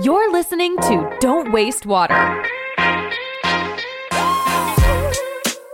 You're listening to Don't Waste Water.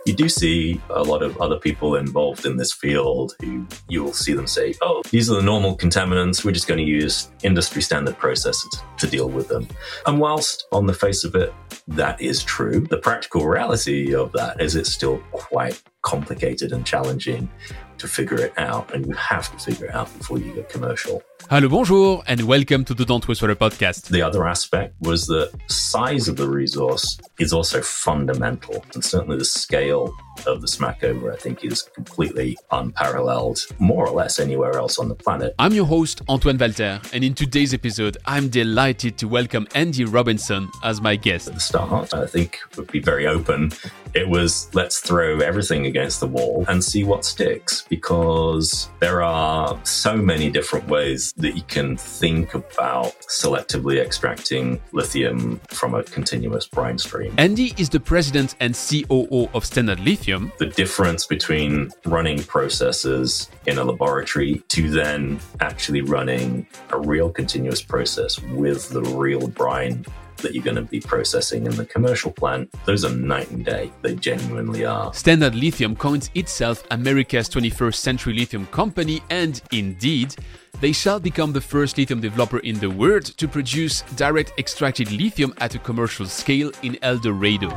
You do see a lot of other people involved in this field who you will see them say, oh, these are the normal contaminants. We're just going to use industry standard processes to deal with them. And whilst on the face of it, that is true, the practical reality of that is it's still quite complicated and challenging to figure it out, and you have to figure it out before you get commercial. Hello, bonjour, and welcome to the Don't Water podcast. The other aspect was the size of the resource is also fundamental, and certainly the scale of the Smackover, I think, is completely unparalleled, more or less anywhere else on the planet. I'm your host, Antoine Walter, and in today's episode, I'm delighted to welcome Andy Robinson as my guest. At the start, I think would be very open. It was let's throw everything against the wall and see what sticks, because there are so many different ways that you can think about selectively extracting lithium from a continuous brine stream. Andy is the president and COO of Standard Lithium. The difference between running processes in a laboratory to then actually running a real continuous process with the real brine that you're going to be processing in the commercial plant, those are night and day. They genuinely are. Standard Lithium coins itself America's 21st century lithium company, and indeed, they shall become the first lithium developer in the world to produce direct extracted lithium at a commercial scale in El Dorado.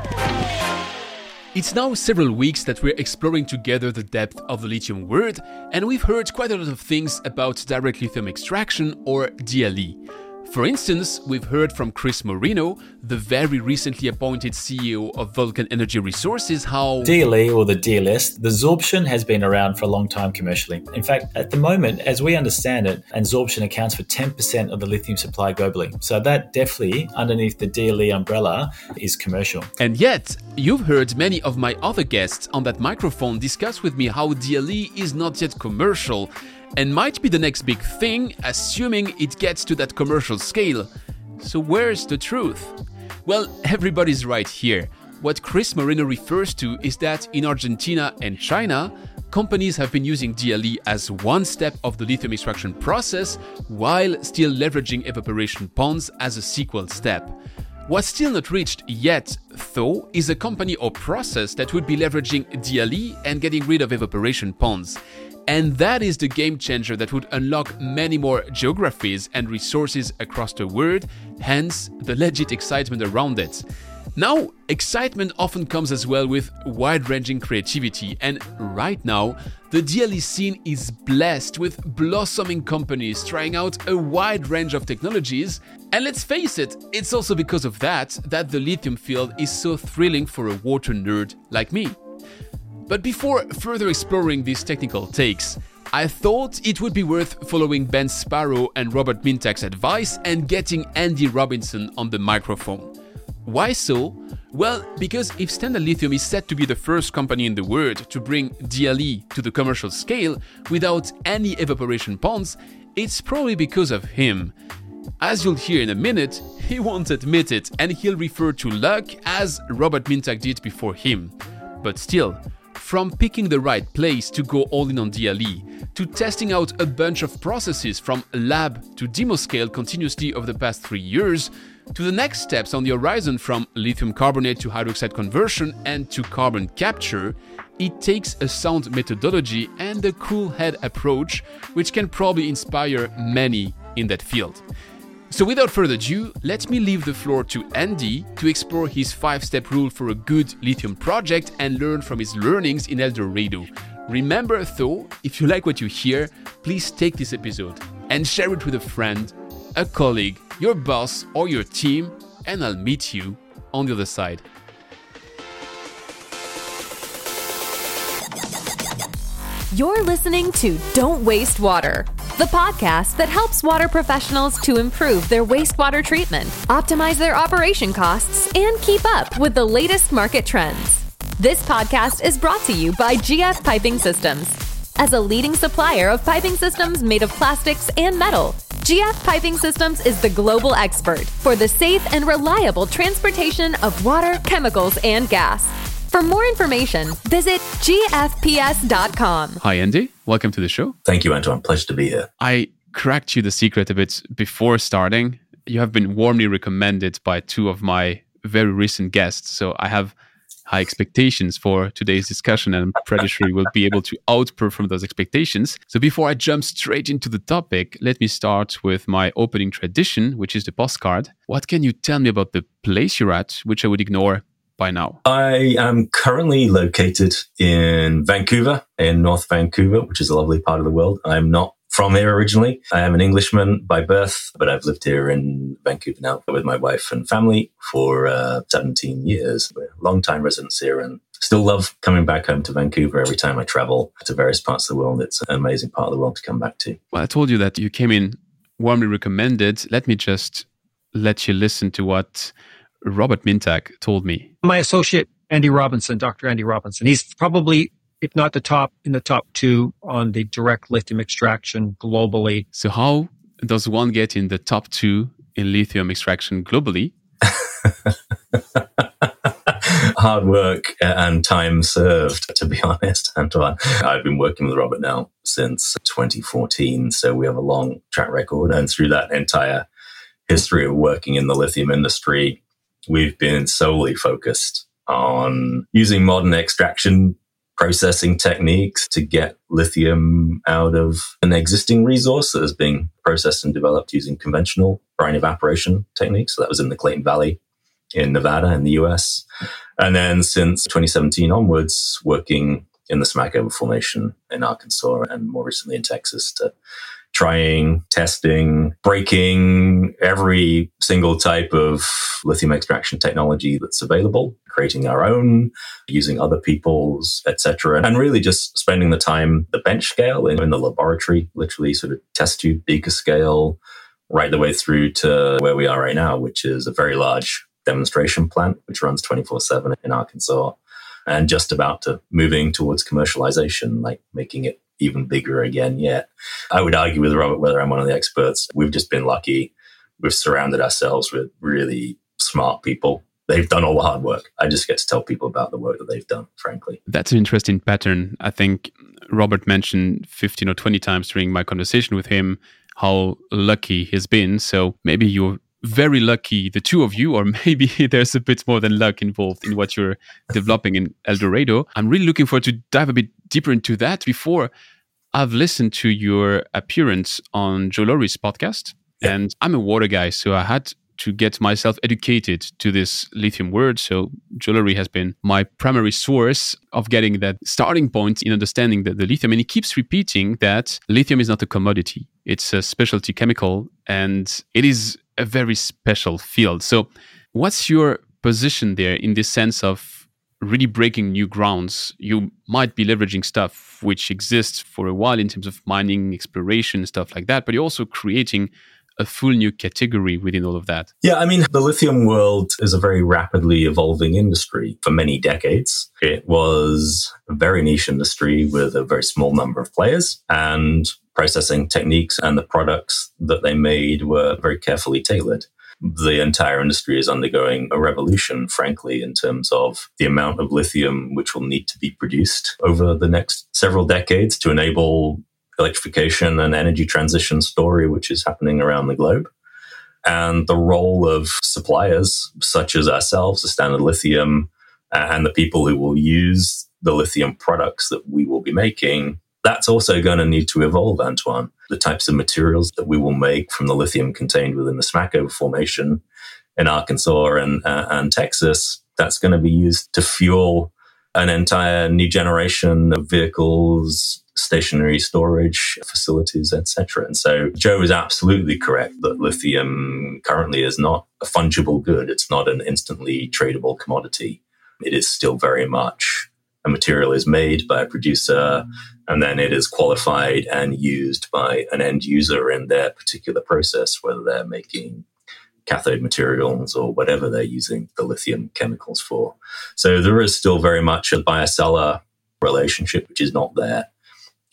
It's now several weeks that we're exploring together the depth of the lithium world, and we've heard quite a lot of things about direct lithium extraction or DLE. For instance, we've heard from Chris Moreno, the very recently appointed CEO of Vulcan Energy Resources, how DLE or the DLS, the absorption has been around for a long time commercially. In fact, at the moment, as we understand it, absorption accounts for 10% of the lithium supply globally. So that definitely, underneath the DLE umbrella, is commercial. And yet, you've heard many of my other guests on that microphone discuss with me how DLE is not yet commercial and might be the next big thing, assuming it gets to that commercial scale. So, where's the truth? Well, everybody's right here. What Chris Moreno refers to is that in Argentina and China, companies have been using DLE as one step of the lithium extraction process while still leveraging evaporation ponds as a sequel step. What's still not reached yet, though, is a company or process that would be leveraging DLE and getting rid of evaporation ponds. And that is the game changer that would unlock many more geographies and resources across the world, hence the legit excitement around it. Now, excitement often comes as well with wide ranging creativity, and right now, the DLE scene is blessed with blossoming companies trying out a wide range of technologies. And let's face it, it's also because of that that the lithium field is so thrilling for a water nerd like me. But before further exploring these technical takes, I thought it would be worth following Ben Sparrow and Robert Mintak's advice and getting Andy Robinson on the microphone. Why so? Well, because if Standard Lithium is said to be the first company in the world to bring DLE to the commercial scale without any evaporation ponds, it's probably because of him. As you'll hear in a minute, he won't admit it and he'll refer to luck as Robert Mintak did before him. But still, from picking the right place to go all in on DLE, to testing out a bunch of processes from lab to demo scale continuously over the past three years, to the next steps on the horizon from lithium carbonate to hydroxide conversion and to carbon capture, it takes a sound methodology and a cool head approach, which can probably inspire many in that field. So, without further ado, let me leave the floor to Andy to explore his five step rule for a good lithium project and learn from his learnings in El Dorado. Remember, though, if you like what you hear, please take this episode and share it with a friend, a colleague, your boss, or your team, and I'll meet you on the other side. You're listening to Don't Waste Water, the podcast that helps water professionals to improve their wastewater treatment, optimize their operation costs, and keep up with the latest market trends. This podcast is brought to you by GF Piping Systems. As a leading supplier of piping systems made of plastics and metal, GF Piping Systems is the global expert for the safe and reliable transportation of water, chemicals, and gas. For more information, visit gfps.com. Hi, Andy. Welcome to the show. Thank you, Antoine. Pleasure to be here. I cracked you the secret a bit before starting, you have been warmly recommended by two of my very recent guests. So I have high expectations for today's discussion, and I'm pretty sure we will be able to outperform those expectations. So before I jump straight into the topic, let me start with my opening tradition, which is the postcard. What can you tell me about the place you're at, which I would ignore by now? I am currently located in Vancouver, in North Vancouver, which is a lovely part of the world. I'm not from here originally. I am an Englishman by birth, but I've lived here in Vancouver now with my wife and family for uh, 17 years. We're long time residents here and still love coming back home to Vancouver every time I travel to various parts of the world. It's an amazing part of the world to come back to. Well, I told you that you came in warmly recommended. Let me just let you listen to what Robert Mintak told me. My associate, Andy Robinson, Dr. Andy Robinson, he's probably if not the top in the top two on the direct lithium extraction globally. So, how does one get in the top two in lithium extraction globally? Hard work and time served, to be honest, Antoine. I've been working with Robert now since 2014, so we have a long track record. And through that entire history of working in the lithium industry, we've been solely focused on using modern extraction processing techniques to get lithium out of an existing resource that is being processed and developed using conventional brine evaporation techniques. So that was in the Clayton Valley in Nevada in the US. And then since 2017 onwards, working in the Smackover Formation in Arkansas and more recently in Texas to trying, testing, breaking every single type of lithium extraction technology that's available, creating our own, using other people's, etc. And really just spending the time, the bench scale in, in the laboratory, literally sort of test tube, beaker scale, right the way through to where we are right now, which is a very large demonstration plant, which runs 24 7 in Arkansas and just about to moving towards commercialization, like making it even bigger again yet. I would argue with Robert whether I'm one of the experts. We've just been lucky. We've surrounded ourselves with really smart people. They've done all the hard work. I just get to tell people about the work that they've done, frankly. That's an interesting pattern. I think Robert mentioned 15 or 20 times during my conversation with him how lucky he's been. So maybe you're very lucky, the two of you, or maybe there's a bit more than luck involved in what you're developing in El Dorado. I'm really looking forward to dive a bit deeper into that. Before I've listened to your appearance on Joe Lowry's podcast, yeah. and I'm a water guy, so I had to get myself educated to this lithium word. So Joe Lori has been my primary source of getting that starting point in understanding the, the lithium. And he keeps repeating that lithium is not a commodity. It's a specialty chemical and it is a very special field. So what's your position there in the sense of really breaking new grounds, you might be leveraging stuff which exists for a while in terms of mining, exploration, stuff like that, but you're also creating a full new category within all of that. Yeah, I mean, the lithium world is a very rapidly evolving industry for many decades. It was a very niche industry with a very small number of players and processing techniques and the products that they made were very carefully tailored the entire industry is undergoing a revolution, frankly, in terms of the amount of lithium which will need to be produced over the next several decades to enable electrification and energy transition story, which is happening around the globe. And the role of suppliers such as ourselves, the Standard Lithium, and the people who will use the lithium products that we will be making that's also going to need to evolve, Antoine. The types of materials that we will make from the lithium contained within the Smackover Formation in Arkansas and, uh, and Texas, that's going to be used to fuel an entire new generation of vehicles, stationary storage facilities, etc. And so Joe is absolutely correct that lithium currently is not a fungible good. It's not an instantly tradable commodity. It is still very much a material is made by a producer and then it is qualified and used by an end user in their particular process, whether they're making cathode materials or whatever they're using the lithium chemicals for. So there is still very much a buyer seller relationship, which is not there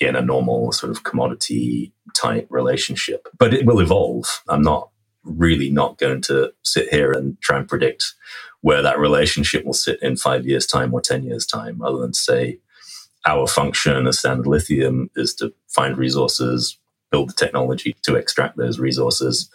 in a normal sort of commodity type relationship. But it will evolve. I'm not really not going to sit here and try and predict where that relationship will sit in five years' time or 10 years' time, other than say our function as Standard Lithium is to find resources, build the technology to extract those resources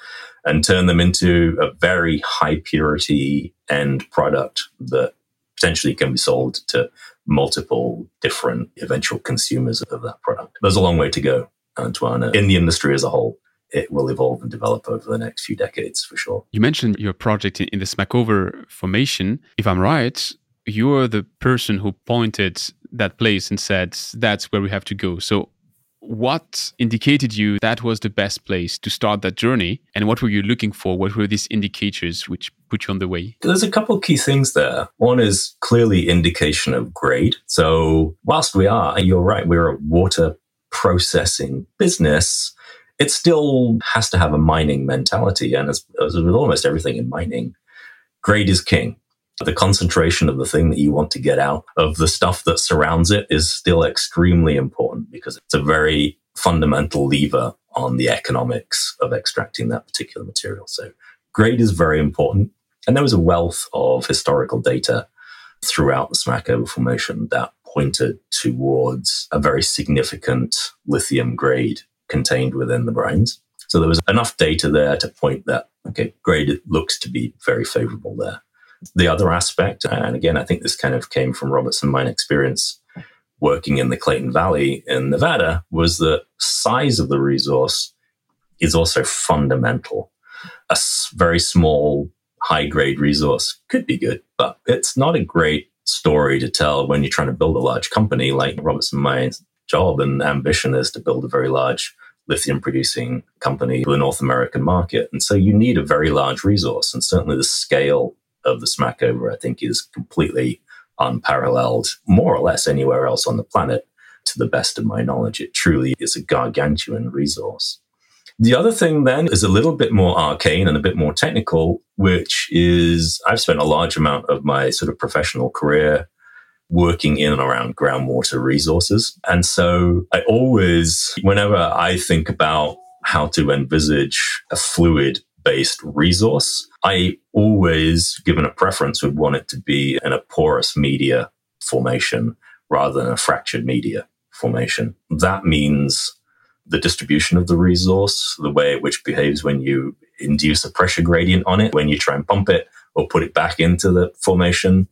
and turn them into a very high purity end product that potentially can be sold to multiple different eventual consumers of that product. There's a long way to go, Antoine, in the industry as a whole. It will evolve and develop over the next few decades for sure. You mentioned your project in the Smackover formation. If I'm right, you're the person who pointed that place and said, that's where we have to go. So what indicated you that was the best place to start that journey? And what were you looking for? What were these indicators which put you on the way? There's a couple key things there. One is clearly indication of grade. So whilst we are you're right we're a water processing business it still has to have a mining mentality. And as, as with almost everything in mining grade is king the concentration of the thing that you want to get out of the stuff that surrounds it is still extremely important because it's a very fundamental lever on the economics of extracting that particular material. So grade is very important. And there was a wealth of historical data throughout the Smackover Formation that pointed towards a very significant lithium grade contained within the brines. So there was enough data there to point that, okay, grade looks to be very favorable there. The other aspect, and again, I think this kind of came from Robertson Mine experience working in the Clayton Valley in Nevada, was the size of the resource is also fundamental. A very small, high grade resource could be good, but it's not a great story to tell when you're trying to build a large company like Robertson Mine's job and ambition is to build a very large lithium producing company for the North American market. And so you need a very large resource. And certainly the scale of the Smackover, I think, is completely unparalleled, more or less anywhere else on the planet. To the best of my knowledge, it truly is a gargantuan resource. The other thing then is a little bit more arcane and a bit more technical, which is I've spent a large amount of my sort of professional career working in and around groundwater resources. And so I always, whenever I think about how to envisage a fluid based resource. I always, given a preference, would want it to be in a porous media formation rather than a fractured media formation. That means the distribution of the resource, the way it which behaves when you induce a pressure gradient on it, when you try and pump it or put it back into the formation.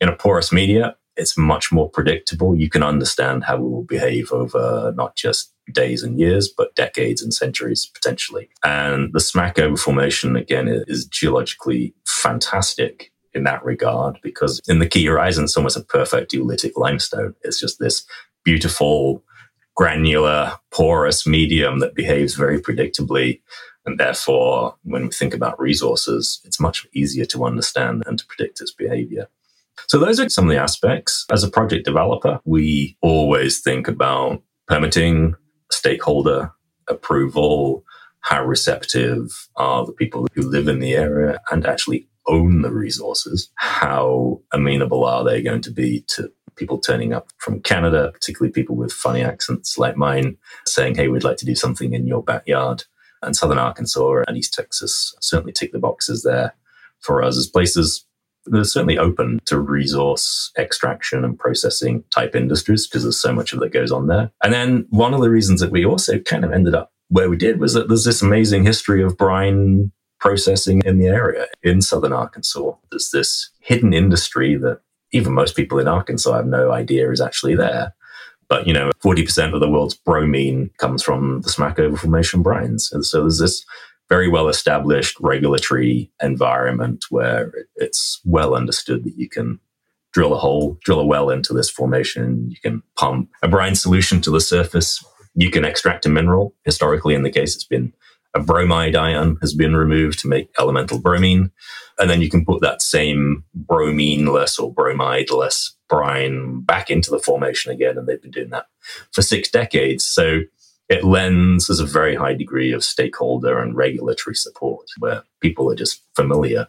In a porous media, it's much more predictable. You can understand how it will behave over not just days and years, but decades and centuries potentially. And the Smackover formation, again, is geologically fantastic in that regard because in the key horizon, it's almost a perfect oolitic limestone. It's just this beautiful, granular, porous medium that behaves very predictably. And therefore, when we think about resources, it's much easier to understand and to predict its behavior. So those are some of the aspects. As a project developer, we always think about permitting, stakeholder approval, how receptive are the people who live in the area and actually own the resources? How amenable are they going to be to people turning up from Canada, particularly people with funny accents like mine, saying, Hey, we'd like to do something in your backyard. And Southern Arkansas and East Texas certainly tick the boxes there for us as places they're certainly open to resource extraction and processing type industries because there's so much of that goes on there. And then one of the reasons that we also kind of ended up where we did was that there's this amazing history of brine processing in the area in southern Arkansas. There's this hidden industry that even most people in Arkansas have no idea is actually there. But, you know, 40% of the world's bromine comes from the Smackover Formation brines. And so there's this very well established regulatory environment where it's well understood that you can drill a hole, drill a well into this formation. You can pump a brine solution to the surface. You can extract a mineral. Historically, in the case, it's been a bromide ion has been removed to make elemental bromine. And then you can put that same bromine-less or bromide-less brine back into the formation again. And they've been doing that for six decades. So it lends as a very high degree of stakeholder and regulatory support where people are just familiar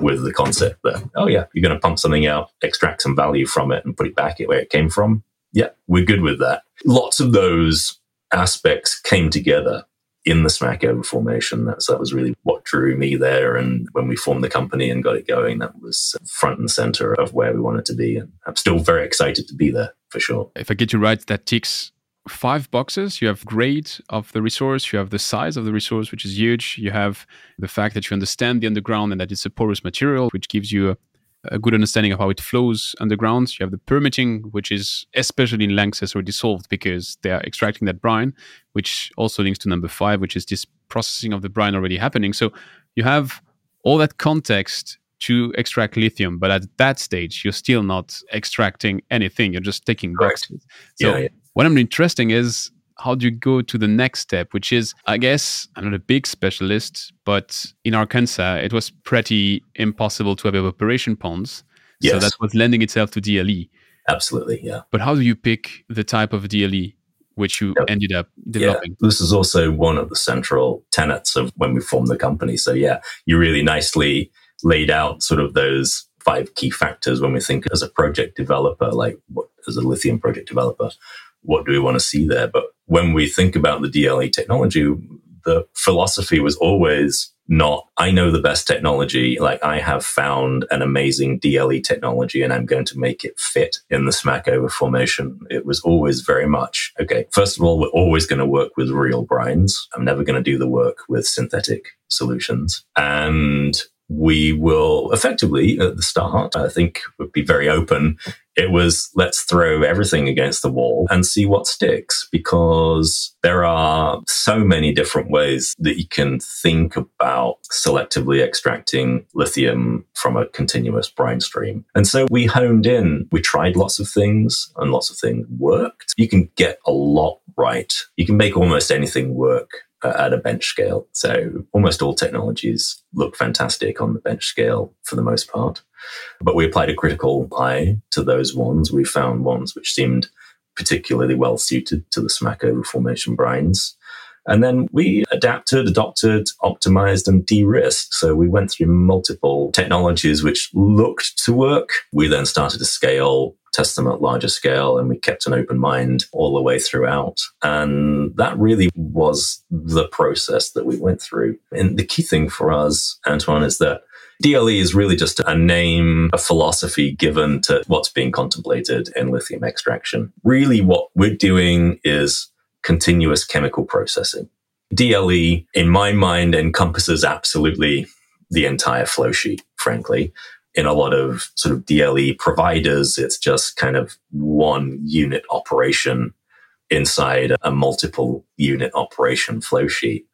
with the concept that, oh, yeah, you're going to pump something out, extract some value from it, and put it back where it came from. Yeah, we're good with that. Lots of those aspects came together in the Smackover formation. That's, that was really what drew me there. And when we formed the company and got it going, that was front and center of where we wanted to be. And I'm still very excited to be there for sure. If I get you right, that ticks five boxes. You have grade of the resource, you have the size of the resource, which is huge. You have the fact that you understand the underground and that it's a porous material, which gives you a, a good understanding of how it flows underground. You have the permitting, which is especially in LANXESS or dissolved because they are extracting that brine, which also links to number five, which is this processing of the brine already happening. So you have all that context to extract lithium, but at that stage, you're still not extracting anything. You're just taking boxes. So, yeah, yeah. What I'm interesting is how do you go to the next step, which is, I guess, I'm not a big specialist, but in Arkansas, it was pretty impossible to have evaporation ponds. Yes. So that was lending itself to DLE. Absolutely, yeah. But how do you pick the type of DLE which you yep. ended up developing? Yeah. This is also one of the central tenets of when we formed the company. So, yeah, you really nicely laid out sort of those five key factors when we think as a project developer, like what, as a lithium project developer, what do we want to see there? But when we think about the DLE technology, the philosophy was always not, I know the best technology. Like I have found an amazing DLE technology and I'm going to make it fit in the Smackover formation. It was always very much, okay, first of all, we're always going to work with real brines. I'm never going to do the work with synthetic solutions. And we will effectively at the start, I think would be very open. It was let's throw everything against the wall and see what sticks because there are so many different ways that you can think about selectively extracting lithium from a continuous brine stream. And so we honed in, we tried lots of things and lots of things worked. You can get a lot right. You can make almost anything work at a bench scale. So almost all technologies look fantastic on the bench scale for the most part. But we applied a critical eye to those ones. We found ones which seemed particularly well suited to the Smackover formation brines. And then we adapted, adopted, optimized, and de risked. So we went through multiple technologies which looked to work. We then started to scale test them at larger scale and we kept an open mind all the way throughout. And that really was the process that we went through. And the key thing for us, Antoine, is that DLE is really just a name, a philosophy given to what's being contemplated in lithium extraction. Really, what we're doing is continuous chemical processing. DLE, in my mind, encompasses absolutely the entire flow sheet, frankly in a lot of sort of DLE providers, it's just kind of one unit operation inside a multiple unit operation flow sheet.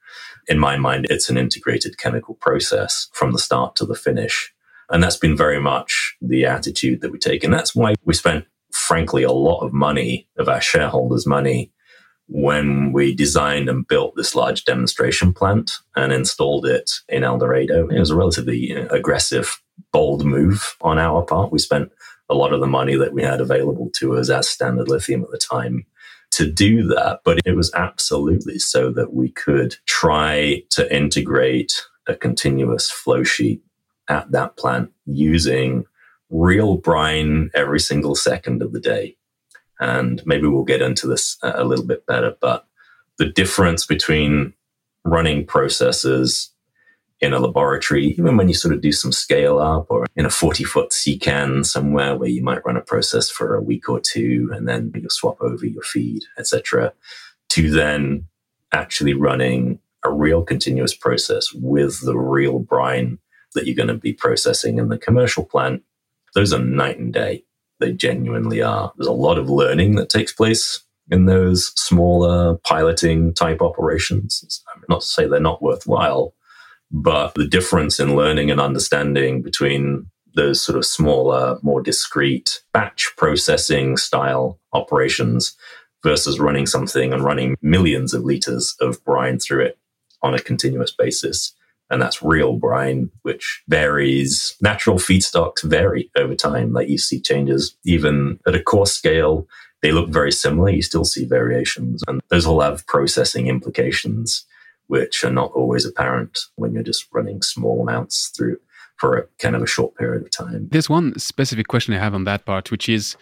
In my mind, it's an integrated chemical process from the start to the finish. And that's been very much the attitude that we take. And that's why we spent, frankly, a lot of money of our shareholders' money when we designed and built this large demonstration plant and installed it in El Dorado. It was a relatively you know, aggressive bold move on our part. We spent a lot of the money that we had available to us as Standard Lithium at the time to do that. But it was absolutely so that we could try to integrate a continuous flow sheet at that plant using real brine every single second of the day. And maybe we'll get into this a little bit better, but the difference between running processes in a laboratory, even when you sort of do some scale up or in a 40 foot CCAN somewhere where you might run a process for a week or two and then you'll swap over your feed, etc., to then actually running a real continuous process with the real brine that you're going to be processing in the commercial plant. Those are night and day. They genuinely are. There's a lot of learning that takes place in those smaller piloting type operations. Not to say they're not worthwhile, but the difference in learning and understanding between those sort of smaller, more discrete batch processing style operations versus running something and running millions of liters of brine through it on a continuous basis. And that's real brine, which varies. Natural feedstocks vary over time. Like you see changes even at a coarse scale. They look very similar. You still see variations. And those all have processing implications which are not always apparent when you're just running small amounts through for a kind of a short period of time. There's one specific question I have on that part, which is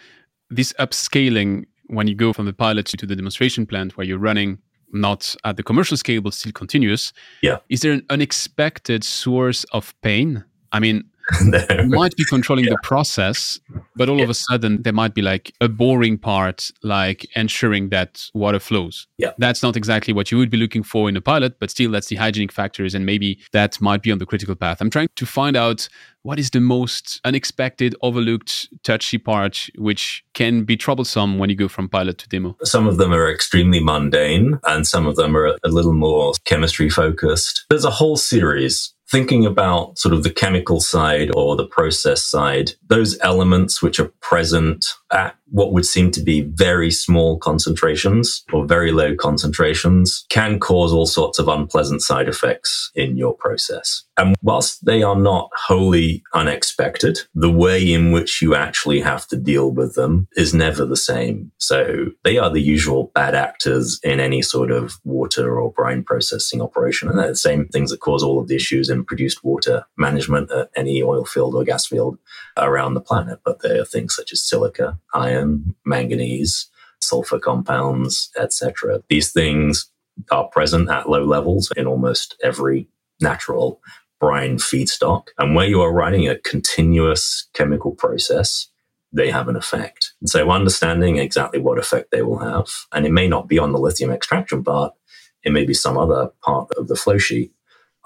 this upscaling when you go from the pilot to the demonstration plant where you're running not at the commercial scale but still continuous. Yeah. Is there an unexpected source of pain? I mean, might be controlling the process, but all yeah. of a sudden there might be like a boring part, like ensuring that water flows. Yeah. That's not exactly what you would be looking for in a pilot, but still that's the hygienic factors and maybe that might be on the critical path. I'm trying to find out what is the most unexpected, overlooked, touchy part, which can be troublesome when you go from pilot to demo? Some of them are extremely mundane, and some of them are a little more chemistry focused. There's a whole series thinking about sort of the chemical side or the process side, those elements which are present at what would seem to be very small concentrations or very low concentrations can cause all sorts of unpleasant side effects in your process. And whilst they are not wholly unexpected, the way in which you actually have to deal with them is never the same. So they are the usual bad actors in any sort of water or brine processing operation. And they're the same things that cause all of the issues in produced water management at any oil field or gas field around the planet. But there are things such as silica, iron, manganese, sulfur compounds, etc. These things are present at low levels in almost every natural brine feedstock. And where you are running a continuous chemical process, they have an effect. And so understanding exactly what effect they will have, and it may not be on the lithium extraction part, it may be some other part of the flow sheet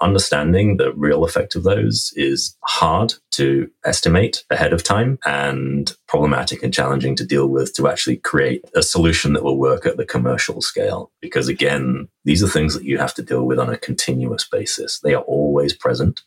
understanding the real effect of those is hard to estimate ahead of time and problematic and challenging to deal with to actually create a solution that will work at the commercial scale. Because again, these are things that you have to deal with on a continuous basis. They are always present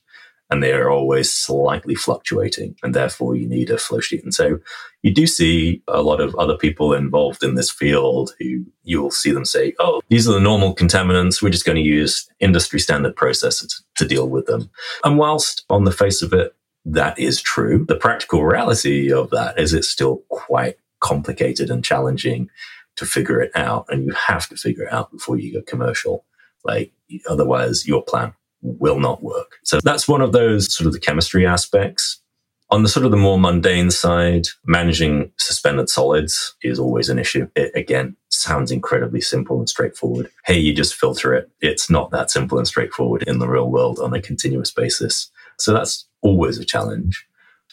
and they are always slightly fluctuating, and therefore you need a flow sheet. And so you do see a lot of other people involved in this field who you'll see them say, Oh, these are the normal contaminants. We're just going to use industry standard processes to deal with them. And whilst on the face of it, that is true, the practical reality of that is it's still quite complicated and challenging to figure it out. And you have to figure it out before you go commercial. Like, otherwise, your plan will not work. So that's one of those sort of the chemistry aspects. On the sort of the more mundane side, managing suspended solids is always an issue. It again sounds incredibly simple and straightforward. Hey, you just filter it. It's not that simple and straightforward in the real world on a continuous basis. So that's always a challenge.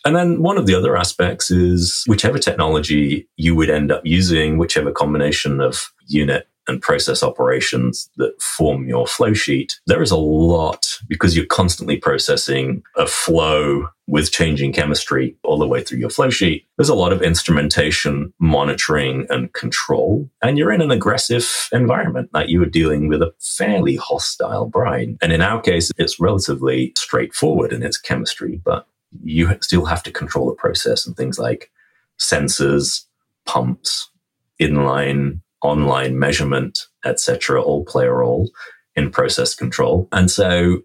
And then one of the other aspects is whichever technology you would end up using, whichever combination of unit and process operations that form your flow sheet, there is a lot because you're constantly processing a flow with changing chemistry all the way through your flow sheet. There's a lot of instrumentation, monitoring, and control. And you're in an aggressive environment. Like you are dealing with a fairly hostile brine. And in our case, it's relatively straightforward in its chemistry, but you still have to control the process and things like sensors, pumps, inline online measurement, etc., all play a role in process control. And so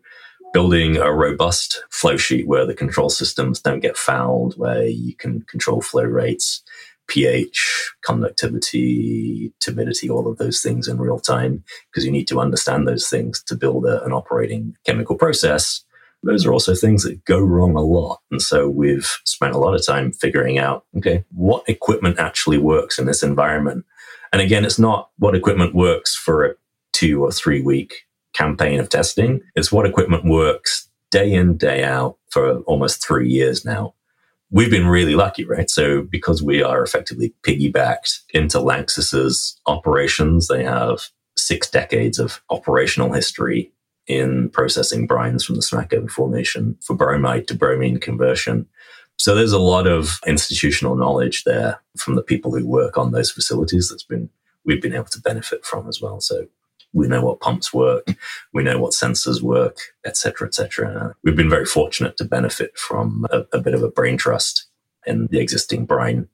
building a robust flow sheet where the control systems don't get fouled, where you can control flow rates, pH, conductivity, turbidity, all of those things in real time, because you need to understand those things to build a, an operating chemical process. Those are also things that go wrong a lot. And so we've spent a lot of time figuring out, okay, what equipment actually works in this environment? And again, it's not what equipment works for a two or three week campaign of testing. It's what equipment works day in, day out for almost three years now. We've been really lucky, right? So because we are effectively piggybacked into LANXESS's operations, they have six decades of operational history in processing brines from the Smackover Formation for bromide to bromine conversion. So there's a lot of institutional knowledge there from the people who work on those facilities that's been we've been able to benefit from as well. So we know what pumps work, we know what sensors work, etc., etc. We've been very fortunate to benefit from a, a bit of a brain trust in the existing brine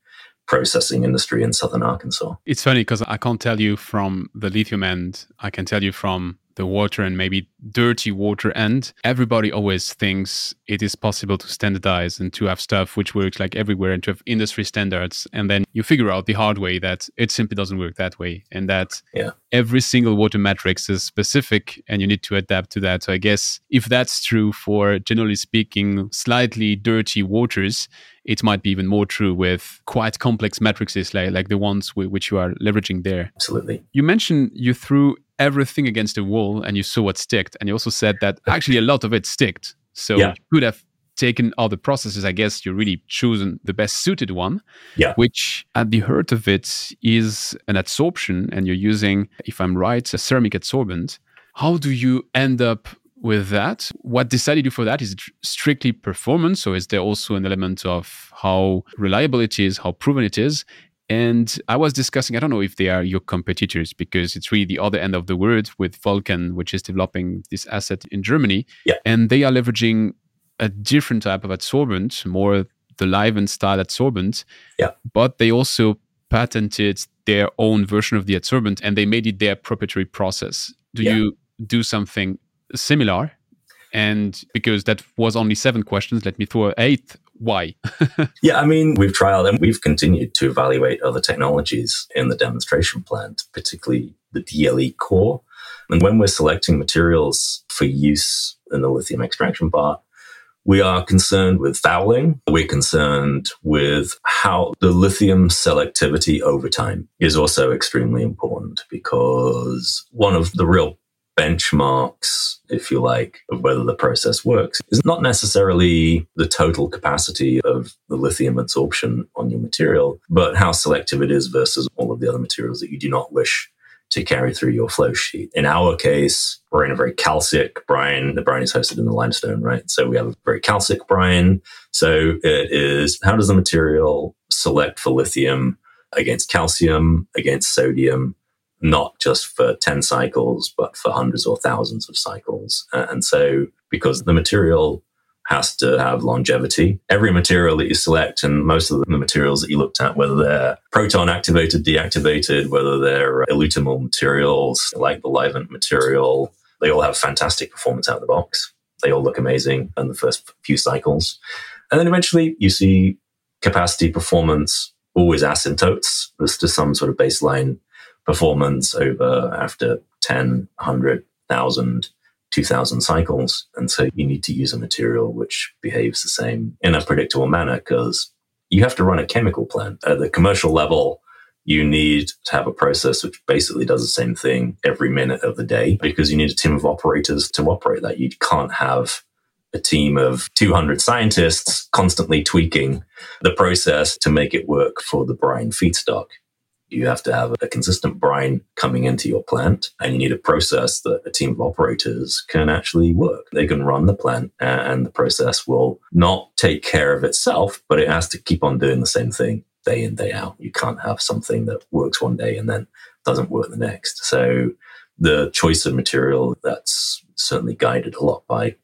processing industry in southern Arkansas. It's funny because I can't tell you from the lithium end. I can tell you from the water and maybe dirty water end, everybody always thinks it is possible to standardize and to have stuff which works like everywhere and to have industry standards. And then you figure out the hard way that it simply doesn't work that way and that yeah. every single water matrix is specific and you need to adapt to that. So I guess if that's true for generally speaking, slightly dirty waters, it might be even more true with quite complex matrices like, like the ones which you are leveraging there. Absolutely. You mentioned you threw everything against the wall and you saw what sticked. And you also said that actually a lot of it sticked. So yeah. you could have taken all the processes, I guess you really chosen the best suited one. Yeah. Which at the heart of it is an adsorption, and you're using, if I'm right, a ceramic adsorbent. How do you end up with that? What decided you for that? Is strictly performance, or is there also an element of how reliable it is, how proven it is? And I was discussing, I don't know if they are your competitors because it's really the other end of the world with Vulcan, which is developing this asset in Germany. Yeah. And they are leveraging a different type of adsorbent, more the Livent style adsorbent. Yeah. But they also patented their own version of the adsorbent and they made it their proprietary process. Do Yeah. you do something similar? And because that was only seven questions, let me throw an eighth. Why? Yeah, I mean, we've trialed and we've continued to evaluate other technologies in the demonstration plant, particularly the DLE core. And when we're selecting materials for use in the lithium extraction part, we are concerned with fouling. We're concerned with how the lithium selectivity over time is also extremely important because one of the real benchmarks, if you like, of whether the process works is not necessarily the total capacity of the lithium absorption on your material, but how selective it is versus all of the other materials that you do not wish to carry through your flow sheet. In our case, we're in a very calcic brine. The brine is hosted in the limestone, right? So we have a very calcic brine. So it is how does the material select for lithium against calcium, against sodium, not just for 10 cycles, but for hundreds or thousands of cycles. Uh, And so, because the material has to have longevity, every material that you select, and most of the materials that you looked at, whether they're proton activated, deactivated, whether they're elutimil materials like the Livent material, they all have fantastic performance out of the box. They all look amazing in the first few cycles. And then eventually you see capacity performance always asymptotes. There's just some sort of baseline performance over after 10, 100, 1,000, 2,000 cycles. And so you need to use a material which behaves the same in a predictable manner because you have to run a chemical plant. At the commercial level, you need to have a process which basically does the same thing every minute of the day because you need a team of operators to operate that. You can't have a team of 200 scientists constantly tweaking the process to make it work for the brine feedstock. You have to have a consistent brine coming into your plant, and you need a process that a team of operators can actually work. They can run the plant, and the process will not take care of itself, but it has to keep on doing the same thing day in, day out. You can't have something that works one day and then doesn't work the next. So, the choice of material that's certainly guided a lot by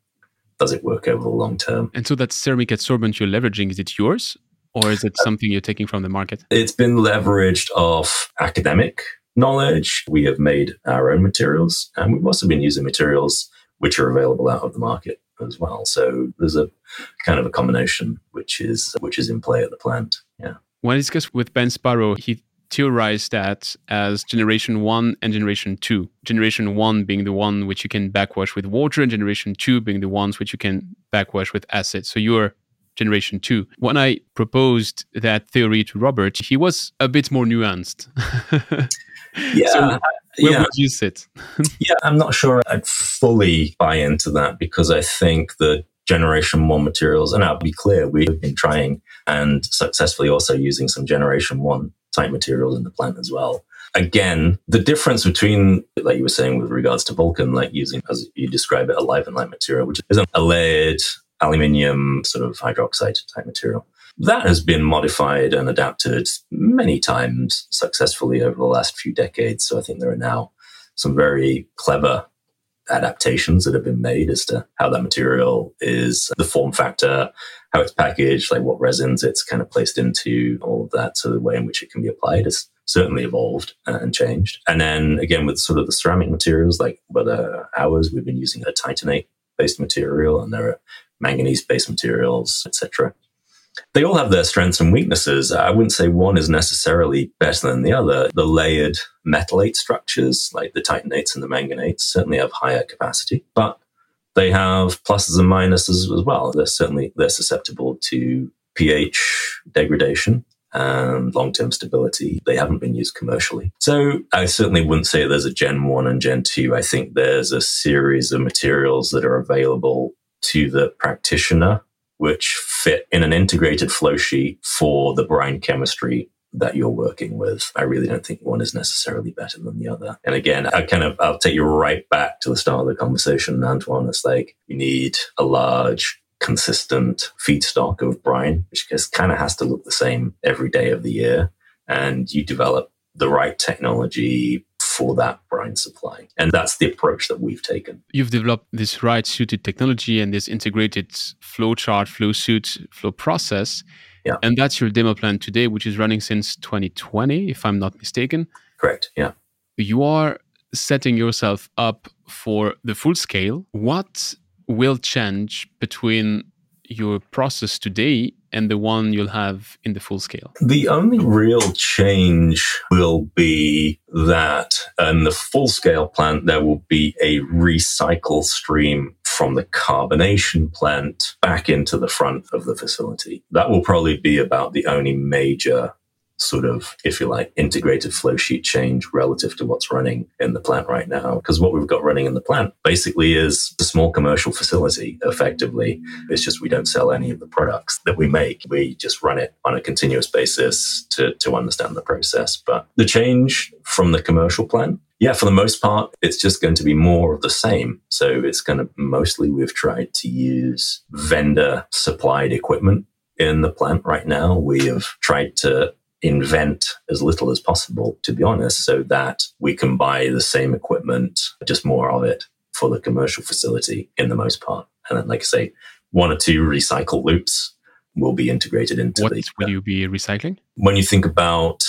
does it work over the long term? And so that ceramic adsorbent you're leveraging, is it yours? Or is it something you're taking from the market? It's been leveraged off academic knowledge. We have made our own materials, and we've also been using materials which are available out of the market as well. So there's a kind of a combination which is which is in play at the plant. Yeah. When I discussed with Ben Sparrow, he theorized that as generation one and generation two. Generation one being the one which you can backwash with water, and generation two being the ones which you can backwash with acid. So you're generation two. When I proposed that theory to Robert, he was a bit more nuanced. Yeah. So where yeah. would you sit? Yeah, I'm not sure I'd fully buy into that because I think the generation one materials, and I'll be clear, we've been trying and successfully also using some generation one type materials in the plant as well. Again, the difference between, like you were saying, with regards to Vulcan, like using, as you describe it, a Livent-like material, which isn't a layered aluminium sort of hydroxide type material. That has been modified and adapted many times successfully over the last few decades. So I think there are now some very clever adaptations that have been made as to how that material is, the form factor, how it's packaged, like what resins it's kind of placed into, all of that. So the way in which it can be applied has certainly evolved uh, and changed. And then again, with sort of the ceramic materials, like whether ours, we've been using a titanate based material and there are manganese based materials, etc. They all have their strengths and weaknesses. I wouldn't say one is necessarily better than the other. The layered metallate structures, like the titanates and the manganates, certainly have higher capacity, but they have pluses and minuses as well. They're certainly they're susceptible to pH degradation and long-term stability. They haven't been used commercially. So I certainly wouldn't say there's a Gen 1 and Gen 2. I think there's a series of materials that are available to the practitioner which fit in an integrated flow sheet for the brine chemistry that you're working with. I really don't think one is necessarily better than the other. And again, I kind of, I'll take you right back to the start of the conversation, Antoine. It's like you need a large, consistent feedstock of brine, which just kind of has to look the same every day of the year. And you develop the right technology for that brine supply. And that's the approach that we've taken. You've developed this right suited technology and this integrated flow chart, flow suit, flow process. Yeah. And that's your demo plant today, which is running since 2020, if I'm not mistaken. Correct. Yeah. You are setting yourself up for the full scale. What will change between your process today and the one you'll have in the full scale? The only real change will be that in the full scale plant, there will be a recycle stream from the carbonation plant back into the front of the facility. That will probably be about the only major sort of, if you like, integrated flow sheet change relative to what's running in the plant right now. Because what we've got running in the plant basically is a small commercial facility, effectively. It's just we don't sell any of the products that we make. We just run it on a continuous basis to, to understand the process. But the change from the commercial plant yeah, for the most part, it's just going to be more of the same. So it's going to mostly we've tried to use vendor supplied equipment in the plant right now. We have tried to invent as little as possible, to be honest, so that we can buy the same equipment, just more of it for the commercial facility in the most part. And then, like I say, one or two recycle loops will be integrated into what the. will you be recycling? When you think about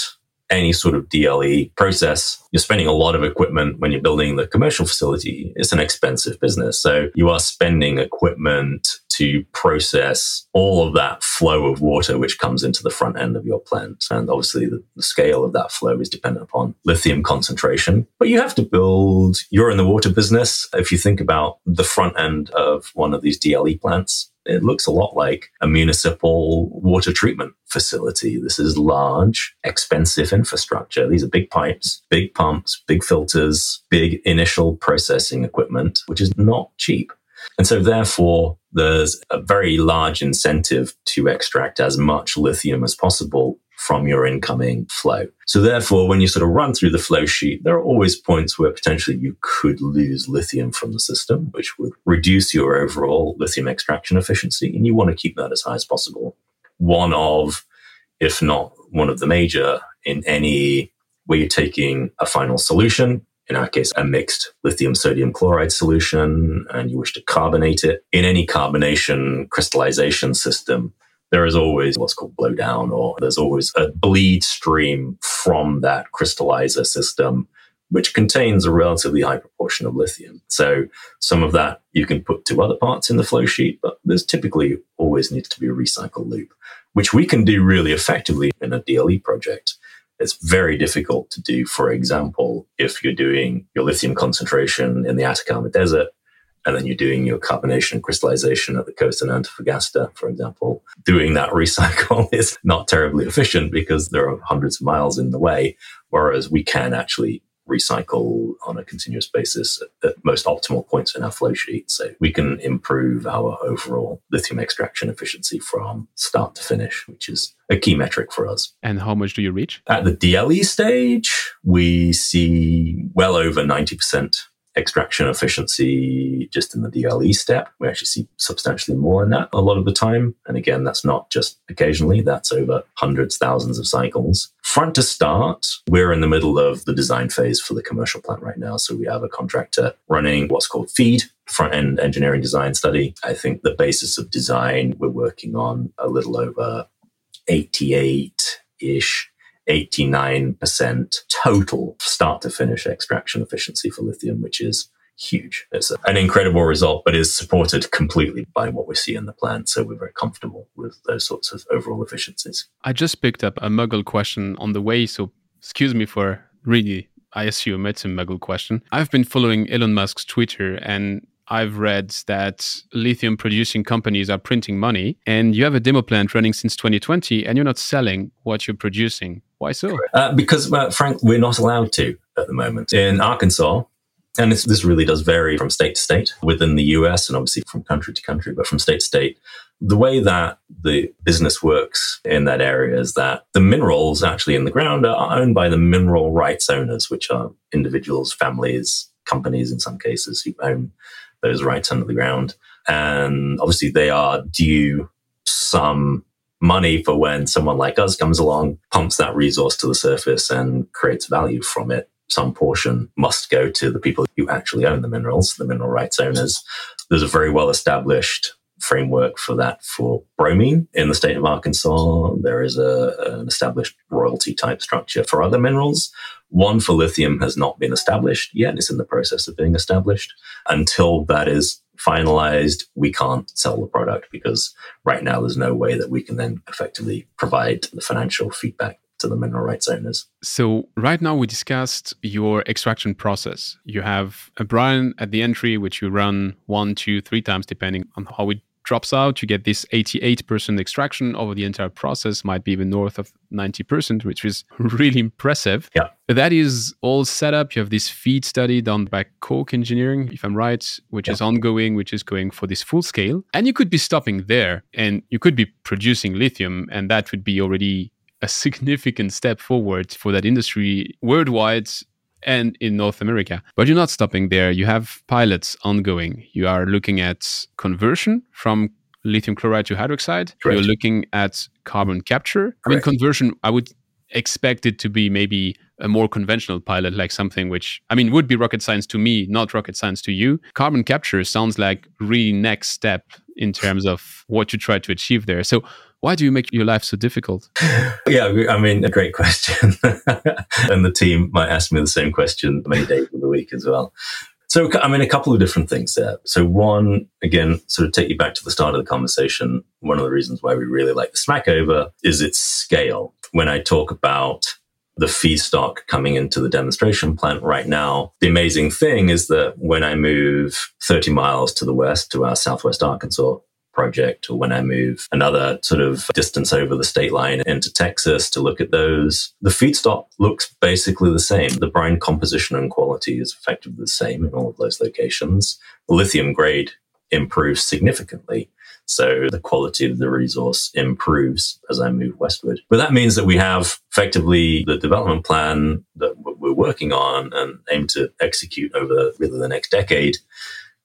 any sort of DLE process, you're spending a lot of equipment when you're building the commercial facility. It's an expensive business. So you are spending equipment to process all of that flow of water which comes into the front end of your plant. And obviously the, the, scale of that flow is dependent upon lithium concentration. But you have to build, you're in the water business. If you think about the front end of one of these DLE plants, it looks a lot like a municipal water treatment facility. This is large, expensive infrastructure. These are big pipes, big pumps, big filters, big initial processing equipment, which is not cheap. And so therefore, there's a very large incentive to extract as much lithium as possible from your incoming flow. So therefore, when you sort of run through the flow sheet, there are always points where potentially you could lose lithium from the system, which would reduce your overall lithium extraction efficiency. And you want to keep that as high as possible. One of, if not one of the major in any where you're taking a final solution, in our case, a mixed lithium sodium chloride solution, and you wish to carbonate it. In any carbonation crystallization system, there is always what's called blowdown, or there's always a bleed stream from that crystallizer system, which contains a relatively high proportion of lithium. So some of that you can put to other parts in the flow sheet, but there's typically always needs to be a recycle loop, which we can do really effectively in a DLE project. It's very difficult to do, for example, if you're doing your lithium concentration in the Atacama Desert and then you're doing your carbonation and crystallization at the coast in Antofagasta, for example, doing that recycle is not terribly efficient because there are hundreds of miles in the way, whereas we can actually recycle on a continuous basis at, at most optimal points in our flow sheet. So we can improve our overall lithium extraction efficiency from start to finish, which is a key metric for us. And how much do you reach? At the DLE stage, we see well over 90% extraction efficiency just in the DLE step. We actually see substantially more than that a lot of the time. And again, that's not just occasionally, that's over hundreds, thousands of cycles. Front to start, we're in the middle of the design phase for the commercial plant right now. So we have a contractor running what's called FEED, front end engineering design study. I think the basis of design, we're working on a little over 88 ish 89% total start to finish extraction efficiency for lithium, which is huge. It's an incredible result, but is supported completely by what we see in the plant. So we're very comfortable with those sorts of overall efficiencies. I just picked up a muggle question on the way. So excuse me for really, I assume it's a muggle question. I've been following Elon Musk's Twitter and I've read that lithium producing companies are printing money and you have a demo plant running since 2020 and you're not selling what you're producing. Why so? Uh, because, uh, Frank, we're not allowed to at the moment. In Arkansas, And this, this really does vary from state to state within the US and obviously from country to country, but from state to state. The way that the business works in that area is that the minerals actually in the ground are owned by the mineral rights owners, which are individuals, families, companies in some cases who own those rights under the ground. And obviously they are due some money for when someone like us comes along, pumps that resource to the surface and creates value from it. Some portion must go to the people who actually own the minerals, the mineral rights owners. There's a very well established framework for that for bromine in the state of Arkansas. There is a, an established royalty type structure for other minerals. One for lithium has not been established yet. It's in the process of being established. Until that is finalized, we can't sell the product because right now there's no way that we can then effectively provide the financial feedback to the mineral rights owners. So, right now we discussed your extraction process. You have a brine at the entry, which you run one, two, three times, depending on how it drops out. You get this 88% extraction over the entire process, might be even north of 90%, which is really impressive. Yeah. That is all set up. You have this feed study done by Koch Engineering, if I'm right, which yeah. is ongoing, which is going for this full scale. And you could be stopping there and you could be producing lithium, and that would be already a significant step forward for that industry worldwide and in North America. But you're not stopping there. You have pilots ongoing. You are looking at conversion from lithium chloride to hydroxide. Correct. You're looking at carbon capture. Correct. I mean, conversion, I would expect it to be maybe a more conventional pilot, like something which, I mean, would be rocket science to me, not rocket science to you. Carbon capture sounds like really next step in terms of what you try to achieve there. So why do you make your life so difficult? yeah, I mean, a great question. and the team might ask me the same question many days of the week as well. So, I mean, a couple of different things there. So, one, again, sort of take you back to the start of the conversation. One of the reasons why we really like the Smackover is its scale. When I talk about the feedstock coming into the demonstration plant right now. The amazing thing is that when I move 30 miles to the west to our southwest Arkansas project or when I move another sort of distance over the state line into Texas to look at those, the feedstock looks basically the same. The brine composition and quality is effectively the same in all of those locations. The lithium grade improves significantly. So the quality of the resource improves as I move westward. But that means that we have effectively the development plan that we're working on and aim to execute over really the next decade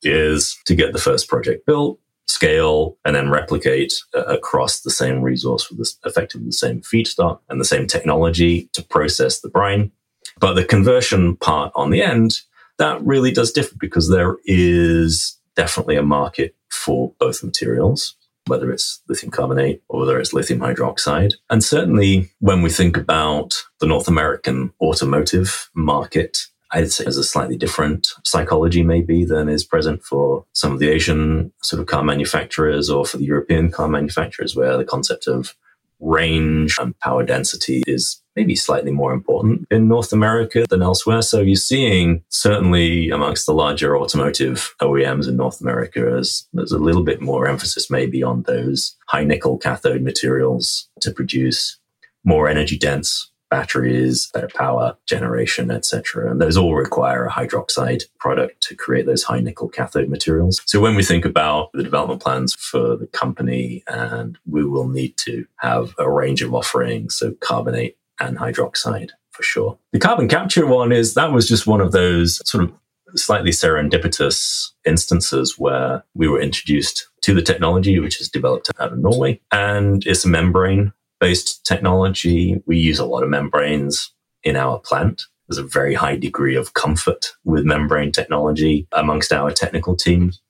is to get the first project built, scale and then replicate uh, across the same resource with this, effectively the same feedstock and the same technology to process the brine. But the conversion part on the end, that really does differ because there is definitely a market for both materials, whether it's lithium carbonate or whether it's lithium hydroxide. And certainly when we think about the North American automotive market, I'd say has a slightly different psychology maybe than is present for some of the Asian sort of car manufacturers or for the European car manufacturers, where the concept of range and power density is maybe slightly more important in North America than elsewhere. So you're seeing certainly amongst the larger automotive OEMs in North America as there's a little bit more emphasis maybe on those high nickel cathode materials to produce more energy dense batteries, better power generation, etc. And those all require a hydroxide product to create those high nickel cathode materials. So when we think about the development plans for the company, and we will need to have a range of offerings, so carbonate and hydroxide for sure. The carbon capture one is that was just one of those sort of slightly serendipitous instances where we were introduced to the technology, which is developed out of Norway. And it's a membrane based technology. We use a lot of membranes in our plant. There's a very high degree of comfort with membrane technology amongst our technical teams.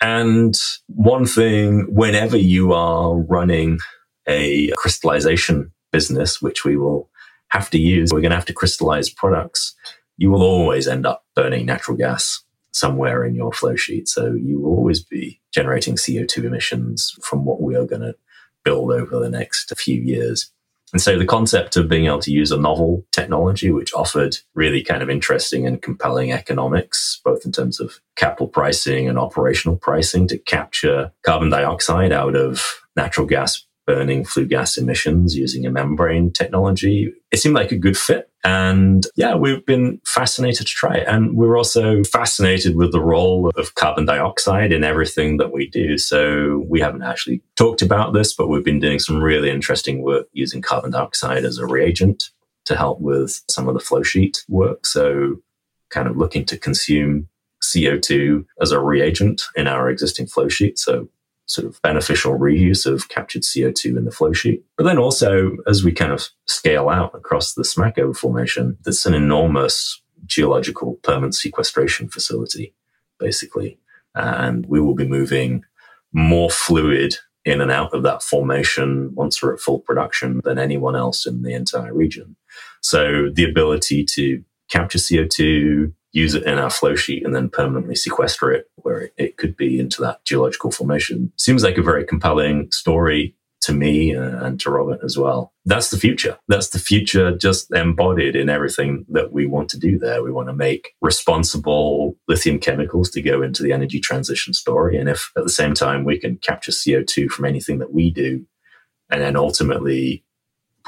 And one thing, whenever you are running a crystallization business, which we will have to use, we're going to have to crystallize products, you will always end up burning natural gas somewhere in your flow sheet. So you will always be generating CO2 emissions from what we are going to build over the next few years. And so the concept of being able to use a novel technology, which offered really kind of interesting and compelling economics, both in terms of capital pricing and operational pricing to capture carbon dioxide out of natural gas burning flue gas emissions using a membrane technology. It seemed like a good fit. And yeah, we've been fascinated to try it. And we're also fascinated with the role of carbon dioxide in everything that we do. So we haven't actually talked about this, but we've been doing some really interesting work using carbon dioxide as a reagent to help with some of the flow sheet work. So kind of looking to consume CO2 as a reagent in our existing flow sheet. So sort of beneficial reuse of captured CO2 in the flow sheet. But then also, as we kind of scale out across the Smackover Formation, that's an enormous geological permanent sequestration facility, basically. And we will be moving more fluid in and out of that formation once we're at full production than anyone else in the entire region. So the ability to capture CO2, use it in our flow sheet and then permanently sequester it where it could be into that geological formation. Seems like a very compelling story to me uh, and to Robert as well. That's the future. That's the future just embodied in everything that we want to do there. We want to make responsible lithium chemicals to go into the energy transition story. And if at the same time we can capture CO2 from anything that we do and then ultimately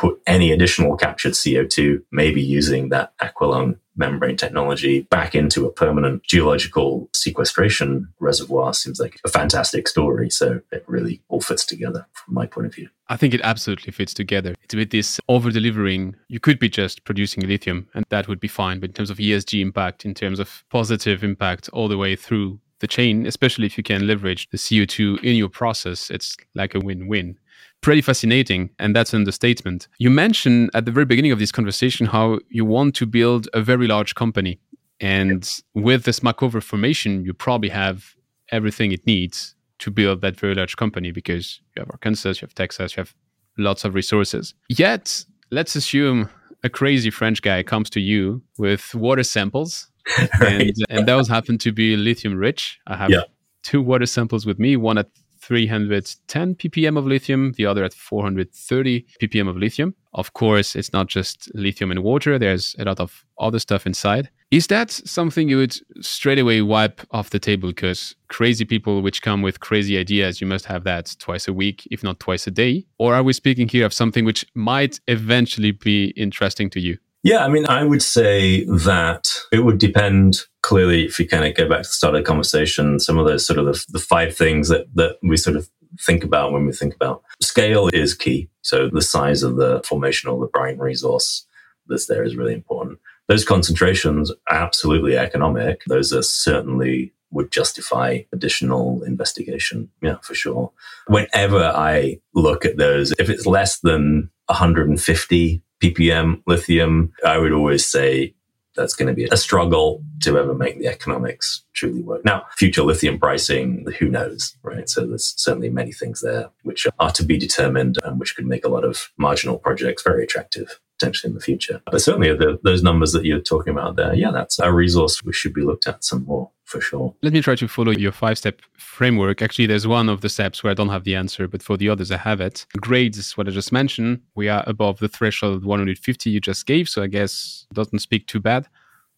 put any additional captured CO2, maybe using that aqualung membrane technology back into a permanent geological sequestration reservoir seems like a fantastic story. So it really all fits together from my point of view. I think it absolutely fits together. It's with this over delivering. You could be just producing lithium and that would be fine. But in terms of ESG impact, in terms of positive impact all the way through the chain, especially if you can leverage the CO2 in your process, it's like a win win pretty fascinating, and that's an understatement. You mentioned at the very beginning of this conversation how you want to build a very large company. And with the Smackover formation, you probably have everything it needs to build that very large company because you have Arkansas, you have Texas, you have lots of resources. Yet, let's assume a crazy French guy comes to you with water samples, right. and, and those happen to be lithium rich. I have yeah. two water samples with me, one at 310 ppm of lithium, the other at 430 ppm of lithium. Of course, it's not just lithium and water, there's a lot of other stuff inside. Is that something you would straight away wipe off the table? Because crazy people which come with crazy ideas, you must have that twice a week, if not twice a day. Or are we speaking here of something which might eventually be interesting to you? Yeah, I mean, I would say that it would depend clearly if you kind of go back to the start of the conversation, some of those sort of the, the five things that, that we sort of think about when we think about scale is key. So the size of the formation or the brine resource that's there is really important. Those concentrations are absolutely economic. Those are certainly would justify additional investigation. Yeah, for sure. Whenever I look at those, if it's less than 150 ppm lithium, I would always say that's going to be a struggle to ever make the economics truly work. Now, future lithium pricing, who knows, right? So there's certainly many things there which are to be determined and which could make a lot of marginal projects very attractive potentially in the future. But certainly the, those numbers that you're talking about there, yeah, that's a resource which should be looked at some more for sure. Let me try to follow your five step framework. Actually, there's one of the steps where I don't have the answer, but for the others, I have it. Grades what I just mentioned. We are above the threshold 150 you just gave, so I guess doesn't speak too bad.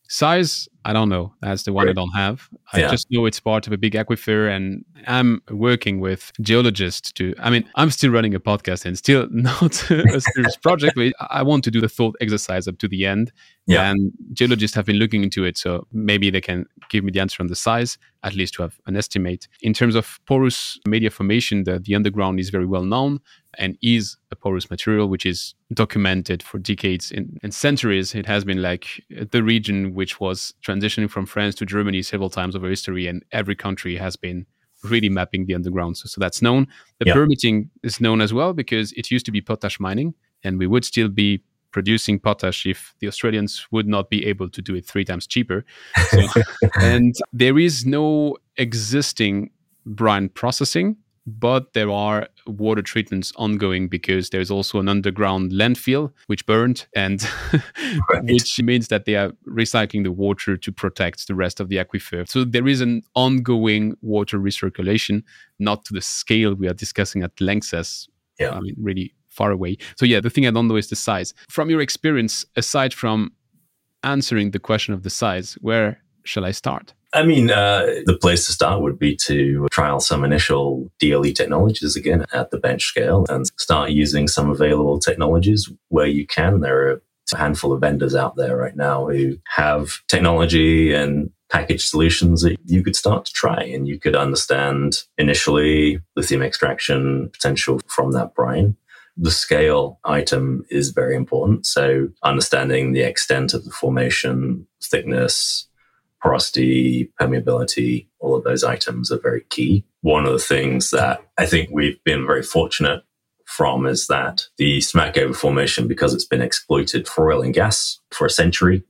Size, I don't know. That's the one right. I don't have. I yeah. just know it's part of a big aquifer, and I'm working with geologists to. I mean, I'm still running a podcast and still not a serious project, but I want to do the thought exercise up to the end. Yeah. And geologists have been looking into it, so maybe they can give me the answer on the size, at least to have an estimate. In terms of porous media formation, the, the underground is very well known and is a porous material, which is documented for decades and centuries. It has been like the region which was transitioning from France to Germany several times over history, and every country has been really mapping the underground. So, so that's known. The yeah. permitting is known as well because it used to be potash mining, and we would still be producing potash if the Australians would not be able to do it three times cheaper. So, and there is no existing brine processing but there are water treatments ongoing because there's also an underground landfill which burned and right. which means that they are recycling the water to protect the rest of the aquifer so there is an ongoing water recirculation not to the scale we are discussing at LANXESS yeah. i mean really far away so yeah the thing i don't know is the size from your experience aside from answering the question of the size where shall I start? I mean, uh, the place to start would be to trial some initial DLE technologies again at the bench scale and start using some available technologies where you can. There are a handful of vendors out there right now who have technology and packaged solutions that you could start to try and you could understand initially lithium extraction potential from that brine. The scale item is very important. So understanding the extent of the formation, thickness, porosity, permeability, all of those items are very key. One of the things that I think we've been very fortunate from is that the Smackover formation, because it's been exploited for oil and gas for a century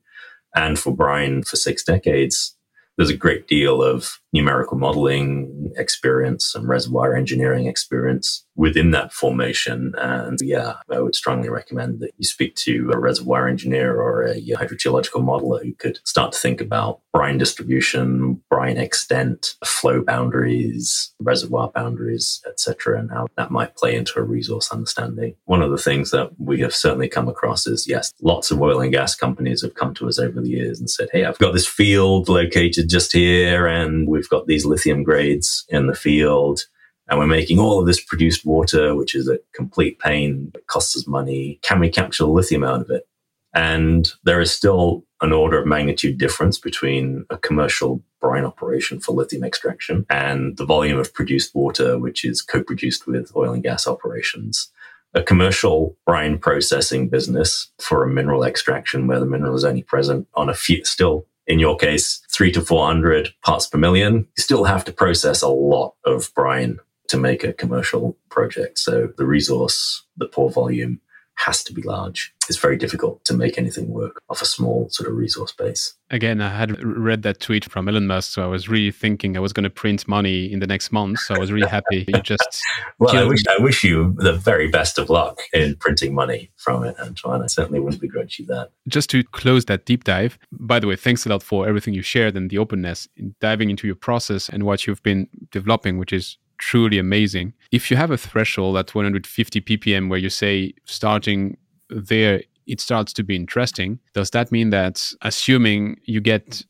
and for brine for six decades, there's a great deal of numerical modeling experience and reservoir engineering experience within that formation. And yeah, I would strongly recommend that you speak to a reservoir engineer or a hydrogeological modeler who could start to think about brine distribution, brine extent, flow boundaries, reservoir boundaries, etc., and how that might play into a resource understanding. One of the things that we have certainly come across is yes, lots of oil and gas companies have come to us over the years and said, "Hey, I've got this field located just here, and we've got these lithium grades in the field." and we're making all of this produced water, which is a complete pain. It costs us money. Can we capture lithium out of it? And there is still an order of magnitude difference between a commercial brine operation for lithium extraction and the volume of produced water, which is co-produced with oil and gas operations. A commercial brine processing business for a mineral extraction where the mineral is only present on a few, still in your case, three to 400 parts per million, you still have to process a lot of brine to make a commercial project. So the resource, the pore volume has to be large. It's very difficult to make anything work off a small sort of resource base. Again, I had read that tweet from Elon Musk, so I was really thinking I was going to print money in the next month. So I was really happy. You just well, I wish I wish you the very best of luck in printing money from it, Antoine. I certainly wouldn't begrudge you that. Just to close that deep dive. By the way, thanks a lot for everything you shared and the openness in diving into your process and what you've been developing, which is truly amazing. If you have a threshold at 150 ppm where you say starting there, it starts to be interesting, does that mean that assuming you get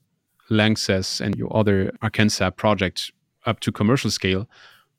Lanxess and your other Arkansas project up to commercial scale,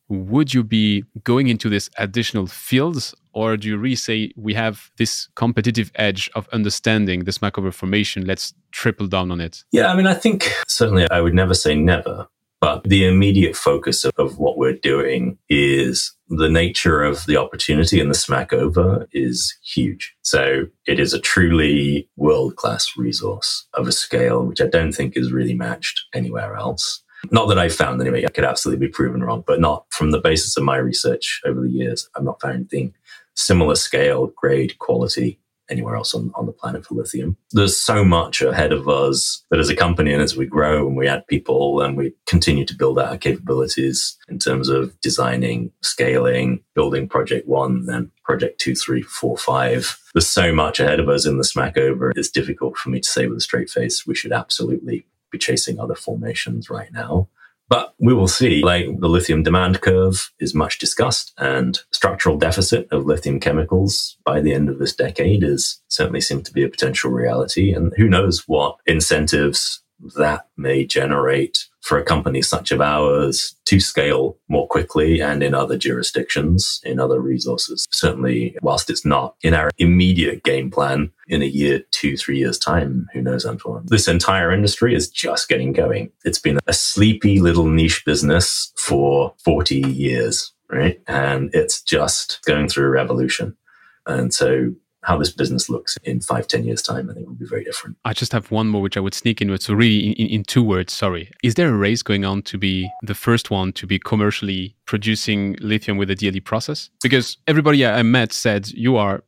would you be going into this additional fields or do you really say we have this competitive edge of understanding this Smackover formation let's triple down on it yeah i mean i think certainly i would never say never but the immediate focus of, of what we're doing is the nature of the opportunity and the Smackover is huge. So it is a truly world class resource of a scale which I don't think is really matched anywhere else. Not that I've found anyway, I could absolutely be proven wrong, but not from the basis of my research over the years. I've not found anything similar scale, grade, quality anywhere else on, on the planet for lithium. There's so much ahead of us that as a company and as we grow and we add people and we continue to build out our capabilities in terms of designing, scaling, building project one, then project two, three, four, five. There's so much ahead of us in the Smackover. It's difficult for me to say with a straight face we should absolutely be chasing other formations right now. But we will see. Like the lithium demand curve is much discussed, and structural deficit of lithium chemicals by the end of this decade is certainly seems to be a potential reality. And who knows what incentives that may generate for a company such as ours to scale more quickly and in other jurisdictions, in other resources. Certainly, whilst it's not in our immediate game plan in a year, two, three years' time, who knows, Antoine? This entire industry is just getting going. It's been a sleepy little niche business for 40 years, right? And it's just going through a revolution. And so how this business looks in five, ten years' time, I think will be very different. I just have one more, which I would sneak in with. So, really, in, in, two words, sorry. Is there a race going on to be the first one to be commercially producing lithium with a DLE process? Because everybody I met said you are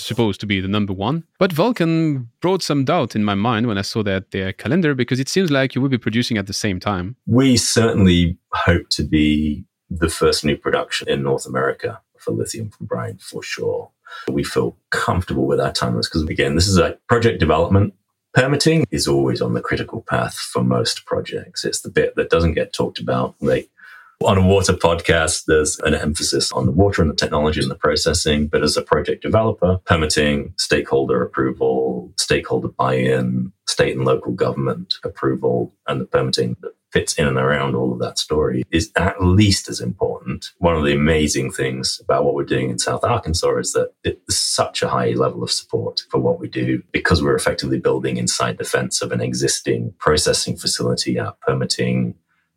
supposed to be the number one. But Vulcan brought some doubt in my mind when I saw that their calendar because it seems like you will be producing at the same time. We certainly hope to be the first new production in North America for lithium from brine for sure. We feel comfortable with our timelines because, again, this is a project development. Permitting is always on the critical path for most projects. It's the bit that doesn't get talked about. Like on a water podcast, there's an emphasis on the water and the technology and the processing. But as a project developer, permitting, stakeholder approval, stakeholder buy in, state and local government approval, and the permitting that fits in and around all of that story is at least as important. One of the amazing things about what we're doing in South Arkansas is that it's such a high level of support for what we do because we're effectively building inside the fence of an existing processing facility. Our permitting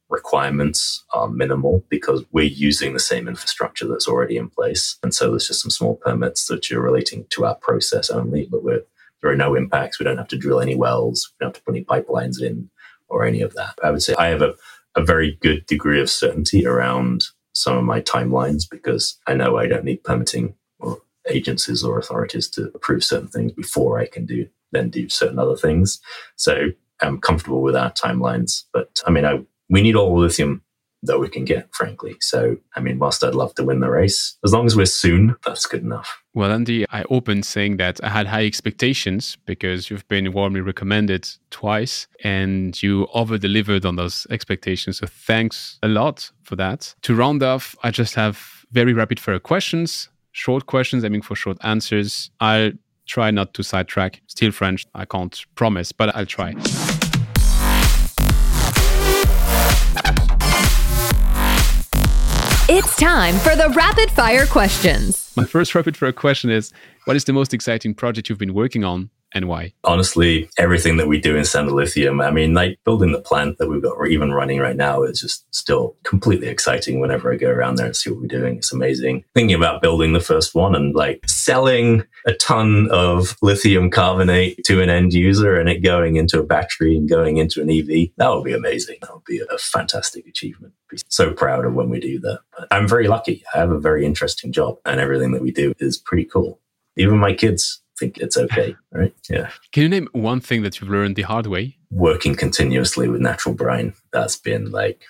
requirements are minimal because we're using the same infrastructure that's already in place. And so there's just some small permits that are relating to our process only, but we're there are no impacts. We don't have to drill any wells. We don't have to put any pipelines in or any of that. I would say I have a, a very good degree of certainty around some of my timelines because I know I don't need permitting or agencies or authorities to approve certain things before I can do then do certain other things. So I'm comfortable with our timelines. But I mean, I, we need all lithium that we can get, frankly. So, I mean, whilst I'd love to win the race, as long as we're soon, that's good enough. Well, Andy, I opened saying that I had high expectations because you've been warmly recommended twice and you over delivered on those expectations. So, thanks a lot for that. To round off, I just have very rapid fire questions, short questions, aiming for short answers. I'll try not to sidetrack. Still French, I can't promise, but I'll try. It's time for the rapid fire questions. My first rapid fire question is What is the most exciting project you've been working on and why? Honestly, everything that we do in Standard Lithium, I mean, like building the plant that we've got or even running right now is just still completely exciting whenever I go around there and see what we're doing. It's amazing. Thinking about building the first one and like selling a ton of lithium carbonate to an end user and it going into a battery and going into an EV, that would be amazing. That would be a fantastic achievement. Be so proud of when we do that. But I'm very lucky. I have a very interesting job and everything that we do is pretty cool. Even my kids think it's okay, right? Yeah. Can you name one thing that you've learned the hard way? Working continuously with natural brine. That's been like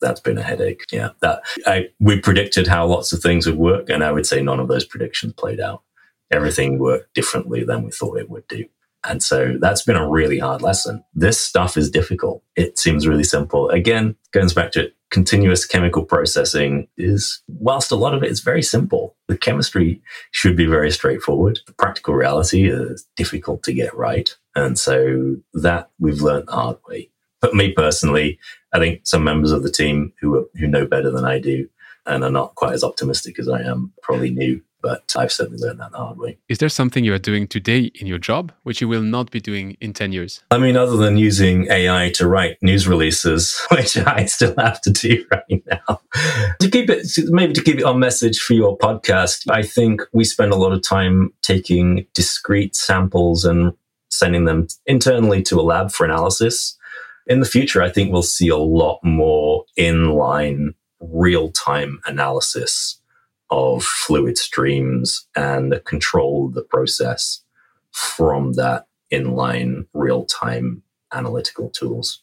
that's been a headache. Yeah. That I we predicted how lots of things would work, and I would say none of those predictions played out. Everything worked differently than we thought it would do. And so that's been a really hard lesson. This stuff is difficult. It seems really simple. Again, goes back to continuous chemical processing is, whilst a lot of it is very simple, the chemistry should be very straightforward. The practical reality is difficult to get right. And so that we've learned the hard way. But me personally, I think some members of the team who who know better than I do and are not quite as optimistic as I am probably knew but I've certainly learned that the hard way. Is there something you are doing today in your job which you will not be doing in 10 years? I mean, other than using AI to write news releases, which I still have to do right now, to keep it, maybe to keep it on message for your podcast, I think we spend a lot of time taking discrete samples and sending them internally to a lab for analysis. In the future, I think we'll see a lot more inline real time analysis of fluid streams and control the process from that inline real time analytical tools.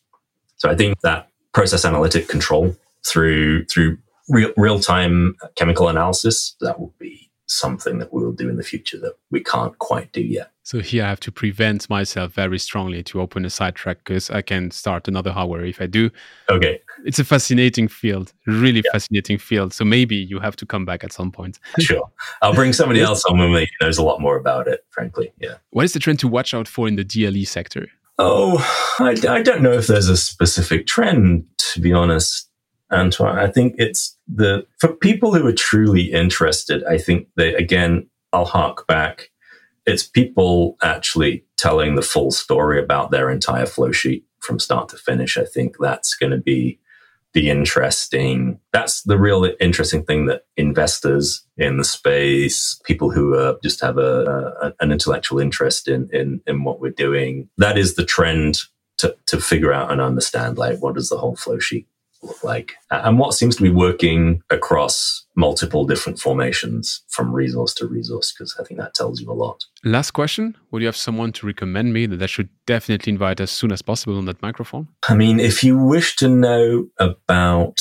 So I think that process analytic control through through real real time chemical analysis that will be something that we will do in the future that we can't quite do yet. So here I have to prevent myself very strongly to open a sidetrack because I can start another hour if I do. Okay. It's a fascinating field, really yeah. fascinating field. So maybe you have to come back at some point. sure. I'll bring somebody else on with me who knows a lot more about it, frankly. Yeah. What is the trend to watch out for in the DLE sector? Oh, I, I don't know if there's a specific trend, to be honest, Antoine. I think it's the, for people who are truly interested, I think they, again, I'll hark back it's people actually telling the full story about their entire flow sheet from start to finish. I think that's going to be the interesting that's the real interesting thing that investors in the space people who uh, just have a, a, an intellectual interest in, in in what we're doing that is the trend to to figure out and understand like what does the whole flow sheet look like and what seems to be working across multiple different formations from resource to resource because i think that tells you a lot. Last question. Would you have someone to recommend me that i should definitely invite as soon as possible on that microphone? I mean if you wish to know about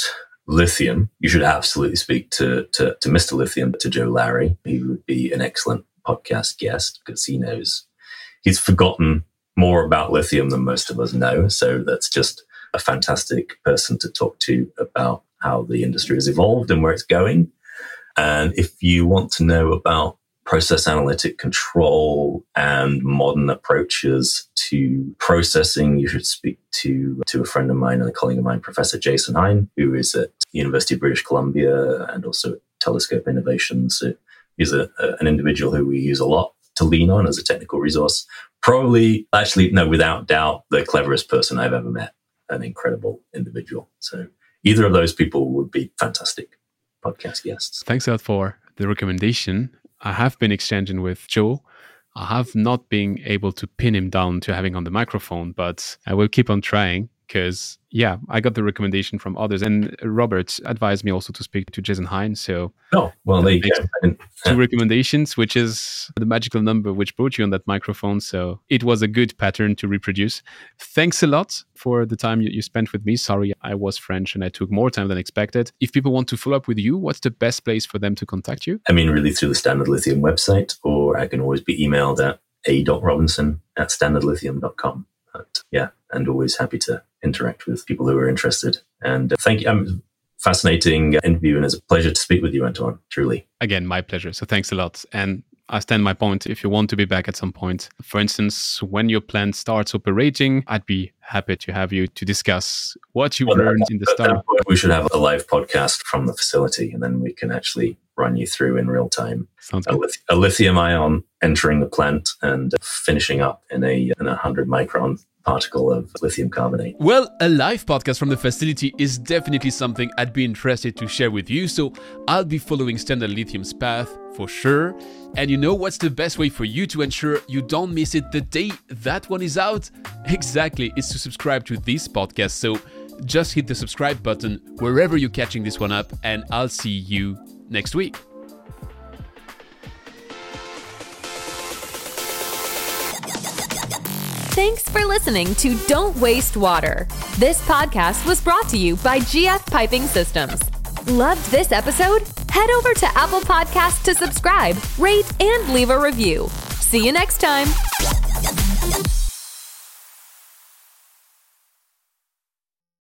lithium you should absolutely speak to, to, to mr lithium to Joe Lowry. He would be an excellent podcast guest because he knows he's forgotten more about lithium than most of us know. So that's just a fantastic person to talk to about how the industry has evolved and where it's going. And if you want to know about process analytic control and modern approaches to processing, you should speak to, to a friend of mine and a colleague of mine, Professor Jason Hein, who is at University of British Columbia and also at Telescope Innovations. So he's a, a, an individual who we use a lot to lean on as a technical resource. Probably, actually, no, without doubt, the cleverest person I've ever met, an incredible individual. So either of those people would be fantastic podcast guests. Thanks a lot for the recommendation. I have been exchanging with Joe. I have not been able to pin him down to having on the microphone, but I will keep on trying because yeah, I got the recommendation from others, and Robert advised me also to speak to Jason Hines. So oh well, there you go. Uh, Two recommendations, which is the magical number which brought you on that microphone. So it was a good pattern to reproduce. Thanks a lot for the time you, you spent with me. Sorry, I was French and I took more time than expected. If people want to follow up with you, what's the best place for them to contact you? I mean, really through the Standard Lithium website, or I can always be emailed at a.robinson at standardlithium.com. But yeah, and always happy to interact with people who are interested. And uh, thank you. I'm fascinating interview and it's a pleasure to speak with you, Antoine. Truly. Again, my pleasure. So thanks a lot. And I stand my point. If you want to be back at some point, for instance, when your plant starts operating, I'd be happy to have you to discuss what you well, learned in the start. We should have a live podcast from the facility, and then we can actually run you through in real time Sounds a, lith- a lithium ion entering the plant and finishing up in a in a 100 micron particle of lithium carbonate. Well, a live podcast from the facility is definitely something I'd be interested to share with you, so I'll be following Standard Lithium's path for sure. And you know what's the best way for you to ensure you don't miss it the day that one is out? Exactly, is to subscribe to this podcast. So just hit the subscribe button wherever you're catching this one up, and I'll see you next week. Thanks for listening to Don't Waste Water. This podcast was brought to you by GF Piping Systems. Loved this episode? Head over to Apple Podcasts to subscribe, rate, and leave a review. See you next time.